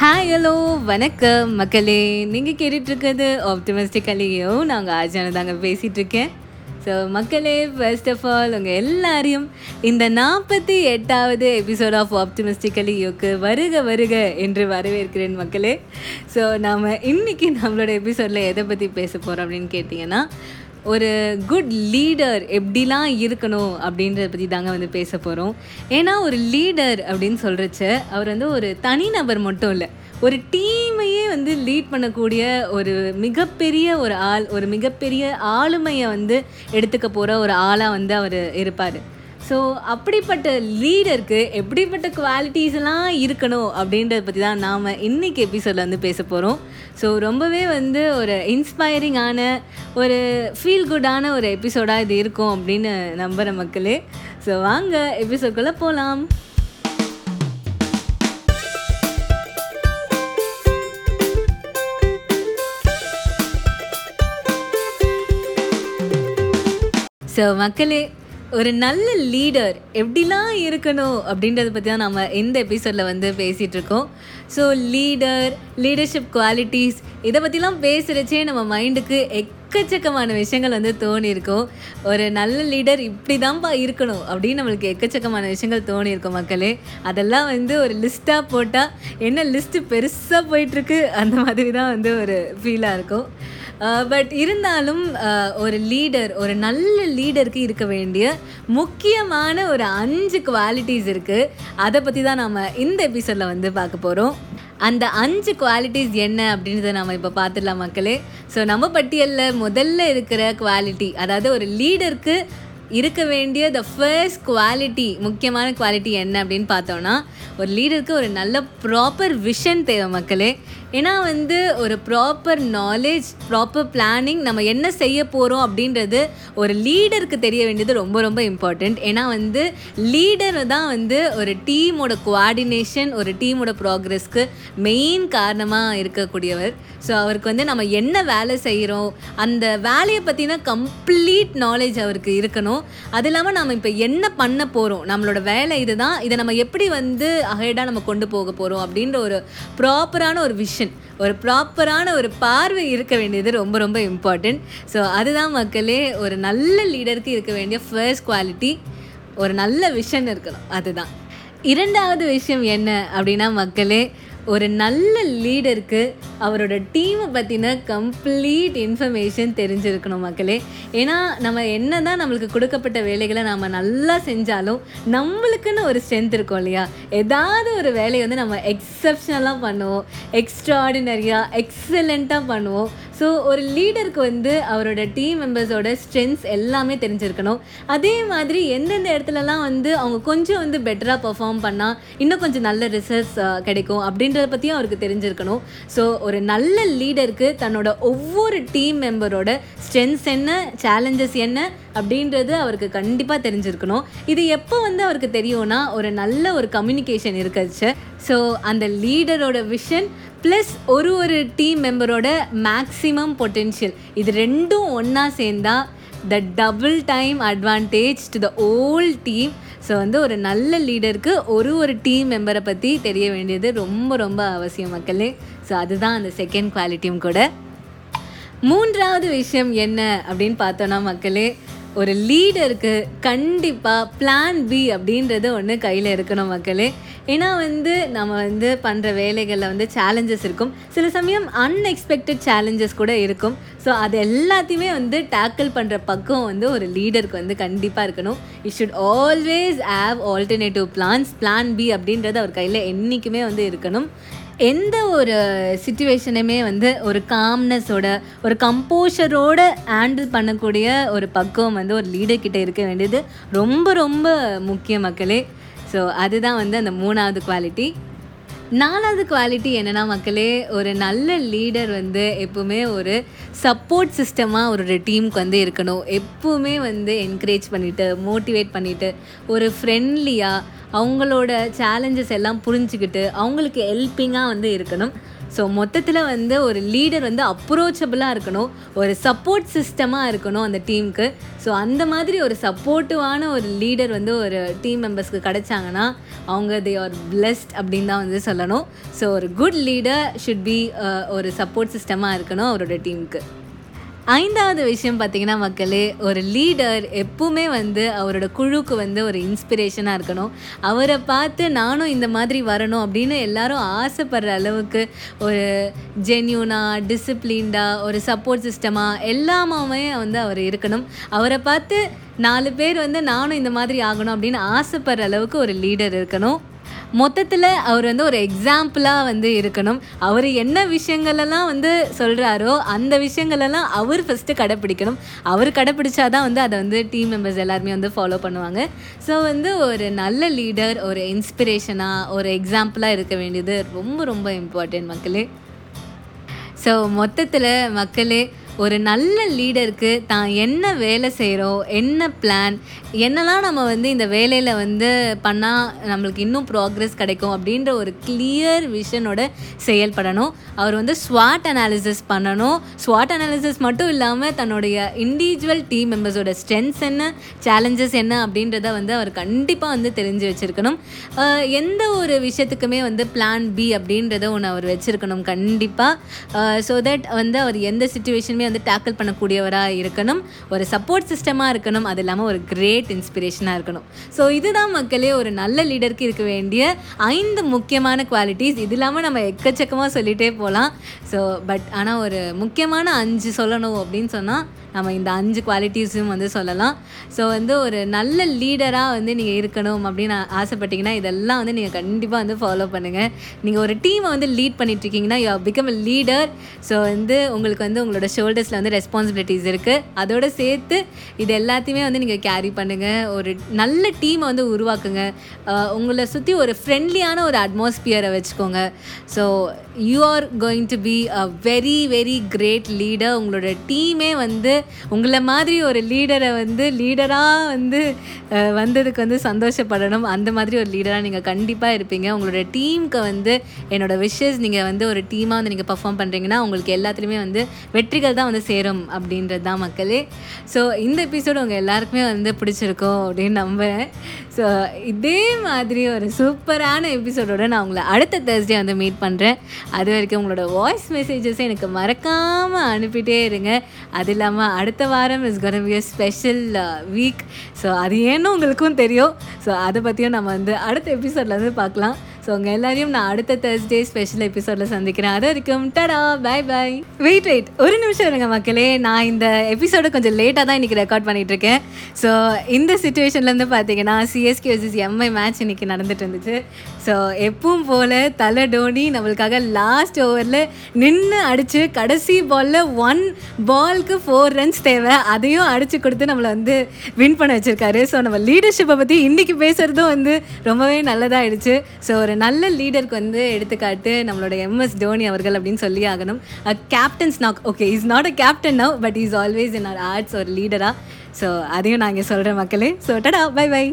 Hi hello வணக்கம். மக்களே நீங்கள் கேட்டுட்ருக்கிறது ஆப்டிமிஸ்டிக்கலையோ நாங்கள் ஆஜான தாங்க பேசிகிட்டு இருக்கேன் ஸோ மக்களே ஃபர்ஸ்ட் ஆஃப் ஆல் உங்கள் எல்லாரையும் இந்த நாற்பத்தி எட்டாவது எபிசோட் ஆஃப் ஆப்டிமிஸ்டிக்கலியோக்கு வருக வருக என்று வரவேற்கிறேன் மக்களே. ஸோ நாம் இன்றைக்கி நம்மளோட எபிசோடில் எதை பற்றி பேச போகிறோம் அப்படின்னு கேட்டிங்கன்னா ஒரு குட் லீடர் எப்படிலாம் இருக்கணும் அப்படின்றத பற்றி தாங்க வந்து பேச போகிறோம் ஏன்னா ஒரு லீடர் அப்படின்னு சொல்கிறச்ச அவர் வந்து ஒரு தனிநபர் மட்டும் இல்லை ஒரு டீமையே வந்து லீட் பண்ணக்கூடிய ஒரு மிகப்பெரிய ஒரு ஆள் ஒரு மிகப்பெரிய ஆளுமையை வந்து எடுத்துக்க போகிற ஒரு ஆளாக வந்து அவர் இருப்பார். ஸோ அப்படிப்பட்ட லீடருக்கு எப்படிப்பட்ட குவாலிட்டிஸ் எல்லாம் இருக்கணும் அப்படின்றத பற்றி தான் நாம் இன்றைக்கி எபிசோடில் வந்து பேச போகிறோம் ஸோ ரொம்பவே வந்து ஒரு இன்ஸ்பைரிங்கான ஒரு ஃபீல் குட்டான ஒரு எபிசோடாக இது இருக்கும் அப்படின்னு நம்புகிற மக்களே. ஸோ வாங்க எபிசோட்குள்ளே போகலாம் ஸோ மக்களே ஒரு நல்ல லீடர் எப்படிலாம் இருக்கணும் அப்படின்றத பற்றி தான் நம்ம இந்த எபிசோடில் வந்து பேசிகிட்ருக்கோம் ஸோ லீடர் லீடர்ஷிப் குவாலிட்டிஸ் இதை பற்றிலாம் பேசுகிறச்சே நம்ம மைண்டுக்கு எக்கச்சக்கமான விஷயங்கள் வந்து தோணியிருக்கும் ஒரு நல்ல லீடர் இப்படி தான்ப்பா இருக்கணும் அப்படின்னு நம்மளுக்கு எக்கச்சக்கமான விஷயங்கள் தோணியிருக்கும் மக்களே. அதெல்லாம் வந்து ஒரு லிஸ்ட்டாக போட்டால் என்ன லிஸ்ட்டு பெருசாக போயிட்டுருக்கு அந்த மாதிரி தான் வந்து ஒரு ஃபீலாக இருக்கும். பட் இருந்தாலும் ஒரு லீடர் ஒரு நல்ல லீடருக்கு இருக்க வேண்டிய முக்கியமான ஒரு அஞ்சு குவாலிட்டிஸ் இருக்குது அதை பற்றி தான் நாம் இந்த எபிசோடில் வந்து பார்க்க போகிறோம் அந்த அஞ்சு குவாலிட்டிஸ் என்ன அப்படின்றத நம்ம இப்போ பார்த்துடலாம் மக்களே. ஸோ நம்ம பட்டியலில் முதல்ல இருக்கிற குவாலிட்டி அதாவது ஒரு லீடருக்கு இருக்க வேண்டிய த ஃபர்ஸ்ட் குவாலிட்டி முக்கியமான குவாலிட்டி என்ன அப்படின்னு பார்த்தோன்னா ஒரு லீடருக்கு ஒரு நல்ல ப்ராப்பர் விஷன் தேவை மக்களே. ஏன்னா வந்து ஒரு ப்ராப்பர் நாலேஜ் ப்ராப்பர் பிளானிங் நம்ம என்ன செய்ய போகிறோம் அப்படின்றது ஒரு லீடருக்கு தெரிய வேண்டியது ரொம்ப ரொம்ப இம்பார்ட்டண்ட் ஏன்னா வந்து லீடர் தான் வந்து ஒரு டீமோட கோஆர்டினேஷன் ஒரு டீமோட ப்ராக்ரஸ்க்கு மெயின் காரணமாக இருக்கக்கூடியவர். ஸோ அவருக்கு வந்து நம்ம என்ன வேலை செய்கிறோம் அந்த வேலையை பற்றின கம்ப்ளீட் நாலேஜ் அவருக்கு இருக்கணும். அது இல்லாமல் நம்ம இப்போ என்ன பண்ண போகிறோம் நம்மளோட வேலை இதுதான் இதை நம்ம எப்படி வந்து அகைடாக நம்ம கொண்டு போக போகிறோம் அப்படின்ற ஒரு ப்ராப்பரான ஒரு விஷயம் விஷன் ஒரு ப்ராப்பரான ஒரு பார்வை இருக்க வேண்டியது ரொம்ப ரொம்ப இம்பார்ட்டண்ட் ஸோ அதுதான் மக்களே ஒரு நல்ல லீடருக்கு இருக்க வேண்டிய ஃபர்ஸ்ட் குவாலிட்டி ஒரு நல்ல விஷன் இருக்கணும். அதுதான். இரண்டாவது விஷயம் என்ன அப்படின்னா மக்களே ஒரு நல்ல லீடருக்கு அவரோட டீமை பற்றின கம்ப்ளீட் இன்ஃபர்மேஷன் தெரிஞ்சிருக்கணும் மக்களே. ஏன்னா நம்ம என்ன தான் நம்மளுக்கு கொடுக்கப்பட்ட வேலைகளை நம்ம நல்லா செஞ்சாலும் நம்மளுக்குன்னு ஒரு ஸ்ட்ரென்த் இருக்கும் இல்லையா? ஏதாவது ஒரு வேலையை வந்து நம்ம எக்ஸப்ஷனலாக பண்ணுவோம் எக்ஸ்ட்ராடினரியாக எக்ஸலண்ட்டாக பண்ணுவோம். ஸோ ஒரு லீடருக்கு வந்து அவரோட டீம் மெம்பர்ஸோட ஸ்ட்ரென்த்ஸ் எல்லாமே தெரிஞ்சிருக்கணும். அதே மாதிரி எந்தெந்த இடத்துலலாம் வந்து அவங்க கொஞ்சம் வந்து பெட்டராக பெர்ஃபார்ம் பண்ணால் இன்னும் கொஞ்சம் நல்ல ரிசல்ட்ஸ் கிடைக்கும் அப்படின்றத பற்றியும் அவருக்கு தெரிஞ்சிருக்கணும். ஸோ ஒரு நல்ல லீடருக்கு தன்னோட ஒவ்வொரு டீம் மெம்பரோட ஸ்ட்ரென்த்ஸ் என்ன சேலஞ்சஸ் என்ன அப்படின்றது அவருக்கு கண்டிப்பாக தெரிஞ்சிருக்கணும். இது எப்போ வந்து அவருக்கு தெரியும்னா ஒரு நல்ல ஒரு கம்யூனிகேஷன் இருக்கச்சு ஸோ அந்த லீடரோட விஷன் ப்ளஸ் ஒரு ஒரு டீம் மெம்பரோட மேக்ஸிமம் பொட்டென்ஷியல் இது ரெண்டும் ஒன்றா சேர்ந்தா the double time advantage to the whole team so வந்து ஒரு நல்ல லீடருக்கு ஒரு ஒரு டீம் மெம்பரை பற்றி தெரிய வேண்டியது ரொம்ப ரொம்ப அவசியம் மக்களே. ஸோ அதுதான் அந்த செகண்ட் குவாலிட்டியும் கூட. மூன்றாவது விஷயம் என்ன அப்படின்னு பார்த்தோன்னா மக்களே ஒரு லீடருக்கு கண்டிப்பாக பிளான் பி அப்படின்றது ஒன்று கையில் இருக்கணும் மக்களே. ஏன்னா வந்து நம்ம வந்து பண்ணுற வேலைகளில் வந்து சேலஞ்சஸ் இருக்கும். சில சமயம் அன்எக்ஸ்பெக்டட் சேலஞ்சஸ் கூட இருக்கும். ஸோ அது எல்லாத்தையுமே வந்து டேக்கிள் பண்ணுற பக்கம் வந்து ஒரு லீடருக்கு வந்து கண்டிப்பாக இருக்கணும். It should always have alternative plans plan B அப்படின்றது அவர் கையில் என்றைக்குமே வந்து இருக்கணும். எந்த ஒரு சுச்சுவேஷனையுமே வந்து ஒரு காம்னஸோட ஒரு கம்போஷரோட ஹேண்டில் பண்ணக்கூடிய ஒரு பக்குவம் வந்து ஒரு லீடர்கிட்ட இருக்க வேண்டியது ரொம்ப ரொம்ப முக்கிய மக்களே. ஸோ அதுதான் வந்து அந்த மூணாவது குவாலிட்டி நாலாவது குவாலிட்டி என்னென்னா மக்களே ஒரு நல்ல லீடர் வந்து எப்போவுமே ஒரு சப்போர்ட் சிஸ்டமாக ஒரு டீமுக்கு வந்து இருக்கணும். எப்போவுமே வந்து என்கரேஜ் பண்ணிவிட்டு மோட்டிவேட் பண்ணிவிட்டு ஒரு ஃப்ரெண்ட்லியாக அவங்களோட சேலஞ்சஸ் எல்லாம் புரிஞ்சுக்கிட்டு அவங்களுக்கு ஹெல்ப்பிங்காக வந்து இருக்கணும். ஸோ மொத்தத்தில் வந்து ஒரு லீடர் வந்து அப்ரோச்சபிளாக இருக்கணும். ஒரு சப்போர்ட் சிஸ்டமாக இருக்கணும் அந்த டீமுக்கு ஸோ அந்த மாதிரி ஒரு சப்போர்ட்டிவான ஒரு லீடர் வந்து ஒரு டீம் மெம்பர்ஸ்க்கு கிடைச்சாங்கன்னா அவங்க தே ஆர் பிளெஸ்ட் அப்படின்னு தான் வந்து சொல்லணும். ஸோ ஒரு குட் லீடர் ஷுட் பி ஒரு சப்போர்ட் சிஸ்டமாக இருக்கணும் அவரோட டீமுக்கு ஐந்தாவது விஷயம் பார்த்தீங்கன்னா மக்களே ஒரு லீடர் எப்பவுமே வந்து அவரோட குழுக்கு வந்து ஒரு இன்ஸ்பிரேஷனாக இருக்கணும். அவரை பார்த்து நானும் இந்த மாதிரி வரணும் அப்படின்னு எல்லாரும் ஆசைப்படுற அளவுக்கு ஒரு ஜென்யூனாக டிசிப்ளின்டாக ஒரு சப்போர்ட் சிஸ்டமாக எல்லாமே வந்து அவர் இருக்கணும். அவரை பார்த்து நாலு பேர் வந்து நானும் இந்த மாதிரி ஆகணும் அப்படின்னு ஆசைப்படுற அளவுக்கு ஒரு லீடர் இருக்கணும். மொத்தத்தில் அவர் வந்து ஒரு எக்ஸாம்பிளாக வந்து இருக்கணும். அவர் என்ன விஷயங்களெல்லாம் வந்து சொல்கிறாரோ அந்த விஷயங்களெல்லாம் அவர் ஃபஸ்ட்டு கடைப்பிடிக்கணும். அவர் கடைப்பிடிச்சாதான் வந்து அதை வந்து டீம் மெம்பர்ஸ் எல்லாருமே வந்து ஃபாலோ பண்ணுவாங்க. ஸோ வந்து ஒரு நல்ல லீடர் ஒரு இன்ஸ்பிரேஷனாக ஒரு எக்ஸாம்பிளாக இருக்க வேண்டியது ரொம்ப ரொம்ப இம்பார்ட்டன்ட் மக்களே. ஸோ மொத்தத்தில் மக்களே ஒரு நல்ல லீடருக்கு தான் என்ன வேலை செய்கிறோம் என்ன பிளான் என்னெல்லாம் நம்ம வந்து இந்த வேலையில் வந்து பண்ணால் நம்மளுக்கு இன்னும் ப்ராக்ரெஸ் கிடைக்கும் அப்படின்ற ஒரு கிளியர் விஷனோட செயல்படணும். அவர் வந்து ஸ்வாட் அனாலிசிஸ் பண்ணணும். ஸ்வாட் அனாலிசிஸ் மட்டும் இல்லாமல் தன்னுடைய இண்டிவிஜுவல் டீம் மெம்பர்ஸோட ஸ்ட்ரென்த்ஸ் என்ன சேலஞ்சஸ் என்ன அப்படின்றத வந்து அவர் கண்டிப்பாக வந்து தெரிஞ்சு வச்சுருக்கணும். எந்த ஒரு விஷயத்துக்குமே வந்து பிளான் பி அப்படின்றத ஒன்று அவர் வச்சுருக்கணும் கண்டிப்பாக ஸோ தட் வந்து அவர் எந்த சுச்சுவேஷனுமே வந்து டேக்கிள் பண்ணக்கூடியவராக இருக்கணும். ஒரு சப்போர்ட் சிஸ்டமாக இருக்கணும். அது இல்லாமல் ஒரு கிரேட் இன்ஸ்பிரேஷனாக இருக்கணும். ஸோ இதுதான் மக்களே ஒரு நல்ல லீடருக்கு இருக்க வேண்டிய ஐந்து முக்கியமான குவாலிட்டிஸ் இது இல்லாமல் நம்ம எக்கச்சக்கமாக சொல்லிகிட்டே போகலாம் ஸோ பட் ஆனால் ஒரு முக்கியமான அஞ்சு சொல்லணும் அப்படின்னு சொன்னால் நம்ம இந்த அஞ்சு குவாலிட்டிஸும் வந்து சொல்லலாம். ஸோ வந்து ஒரு நல்ல லீடராக வந்து நீங்கள் இருக்கணும் அப்படின்னு ஆசைப்பட்டீங்கன்னா இதெல்லாம் வந்து நீங்கள் கண்டிப்பாக வந்து ஃபாலோ பண்ணுங்கள் நீங்கள் ஒரு டீமை வந்து lead பண்ணிட்டுருக்கீங்கன்னா you become a leader so வந்து உங்களுக்கு வந்து உங்களோட ஷோல்டர்ஸில் வந்து ரெஸ்பான்சிபிலிட்டிஸ் இருக்குது அதோட சேர்த்து இது எல்லாத்தையுமே வந்து நீங்கள் கேரி பண்ணுங்கள் ஒரு நல்ல டீமை வந்து உருவாக்குங்க. உங்களை சுற்றி ஒரு ஃப்ரெண்ட்லியான ஒரு அட்மாஸ்பியரை வச்சுக்கோங்க. So you are going to be a very very great leader உங்களோட டீமே வந்து உங்களை மாதிரி ஒரு லீடரை வந்து லீடராக வந்து வந்ததுக்கு வந்து சந்தோஷப்படணும். அந்த மாதிரி ஒரு லீடராக நீங்கள் கண்டிப்பாக இருப்பீங்க. உங்களோட டீமுக்கு வந்து என்னோட விஷஸ் நீங்கள் வந்து ஒரு டீமாக வந்து நீங்கள் பர்ஃபார்ம் பண்ணுறீங்கன்னா உங்களுக்கு எல்லாத்துலேயுமே வந்து வெற்றிகள் தான் வந்து சேரும் அப்படின்றது தான் மக்களே. ஸோ இந்த எபிசோடு உங்கள் எல்லாருக்குமே வந்து பிடிச்சிருக்கும் அப்படின்னு நம்புகிறேன் ஸோ இதே மாதிரி ஒரு சூப்பரான எபிசோடோட நான் உங்களை அடுத்த தேர்ஸ்டே வந்து மீட் பண்ணுறேன் அது வரைக்கும் உங்களோட வாய்ஸ் மெசேஜஸை எனக்கு மறக்காமல் அனுப்பிட்டே இருங்க. அது இல்லாமல் அடுத்த வாரம் is gonna be a special week so அது ஏன்னு உங்களுக்கும் தெரியும். ஸோ அதை பற்றியும் நம்ம வந்து அடுத்த எபிசோடில் வந்து பார்க்கலாம். ஸோ உங்கள் எல்லாரையும் நான் அடுத்த தேர்ஸ்டே ஸ்பெஷல் எபிசோடில் சந்திக்கிறேன். அது வரைக்கும் டடா பை பை வெயிட் வெயிட் ஒரு நிமிஷம் இருங்க மக்களே. நான் இந்த எபிசோடை கொஞ்சம் லேட்டாக தான் இன்றைக்கி ரெக்கார்ட் பண்ணிகிட்ருக்கேன் இருக்கேன் ஸோ இந்த சுச்சுவேஷன்லேருந்து பார்த்தீங்கன்னா சிஎஸ்கே வர்சஸ் எம்ஐ மேட்ச் இன்றைக்கி நடந்துட்டு இருந்துச்சு. ஸோ எப்பவும் போல் தலை டோனி நம்மளுக்காக லாஸ்ட் ஓவரில் நின்று அடித்து கடைசி பாலில் ஒன் பால்க்கு ஃபோர் ரன்ஸ் தேவை. அதையும் அடித்து கொடுத்து நம்மளை வந்து வின் பண்ண வச்சுருக்காரு. ஸோ நம்ம லீடர்ஷிப்பை பற்றி இன்றைக்கி பேசுகிறதும் வந்து ரொம்பவே நல்லதாகிடுச்சு ஸோ ஒரு நல்ல லீடருக்கு வந்து எடுத்துக்காட்டு நம்மளோட எம்எஸ் தோனி அவர்கள் அப்படின்னு சொல்லி ஆகணும். Captains knock okay is not a captain now but is always in our hearts ஒரு லீடராக ஸோ அதையும் நான் இங்கே சொல்கிறேன் மக்களே. ஸோ டடா பை பை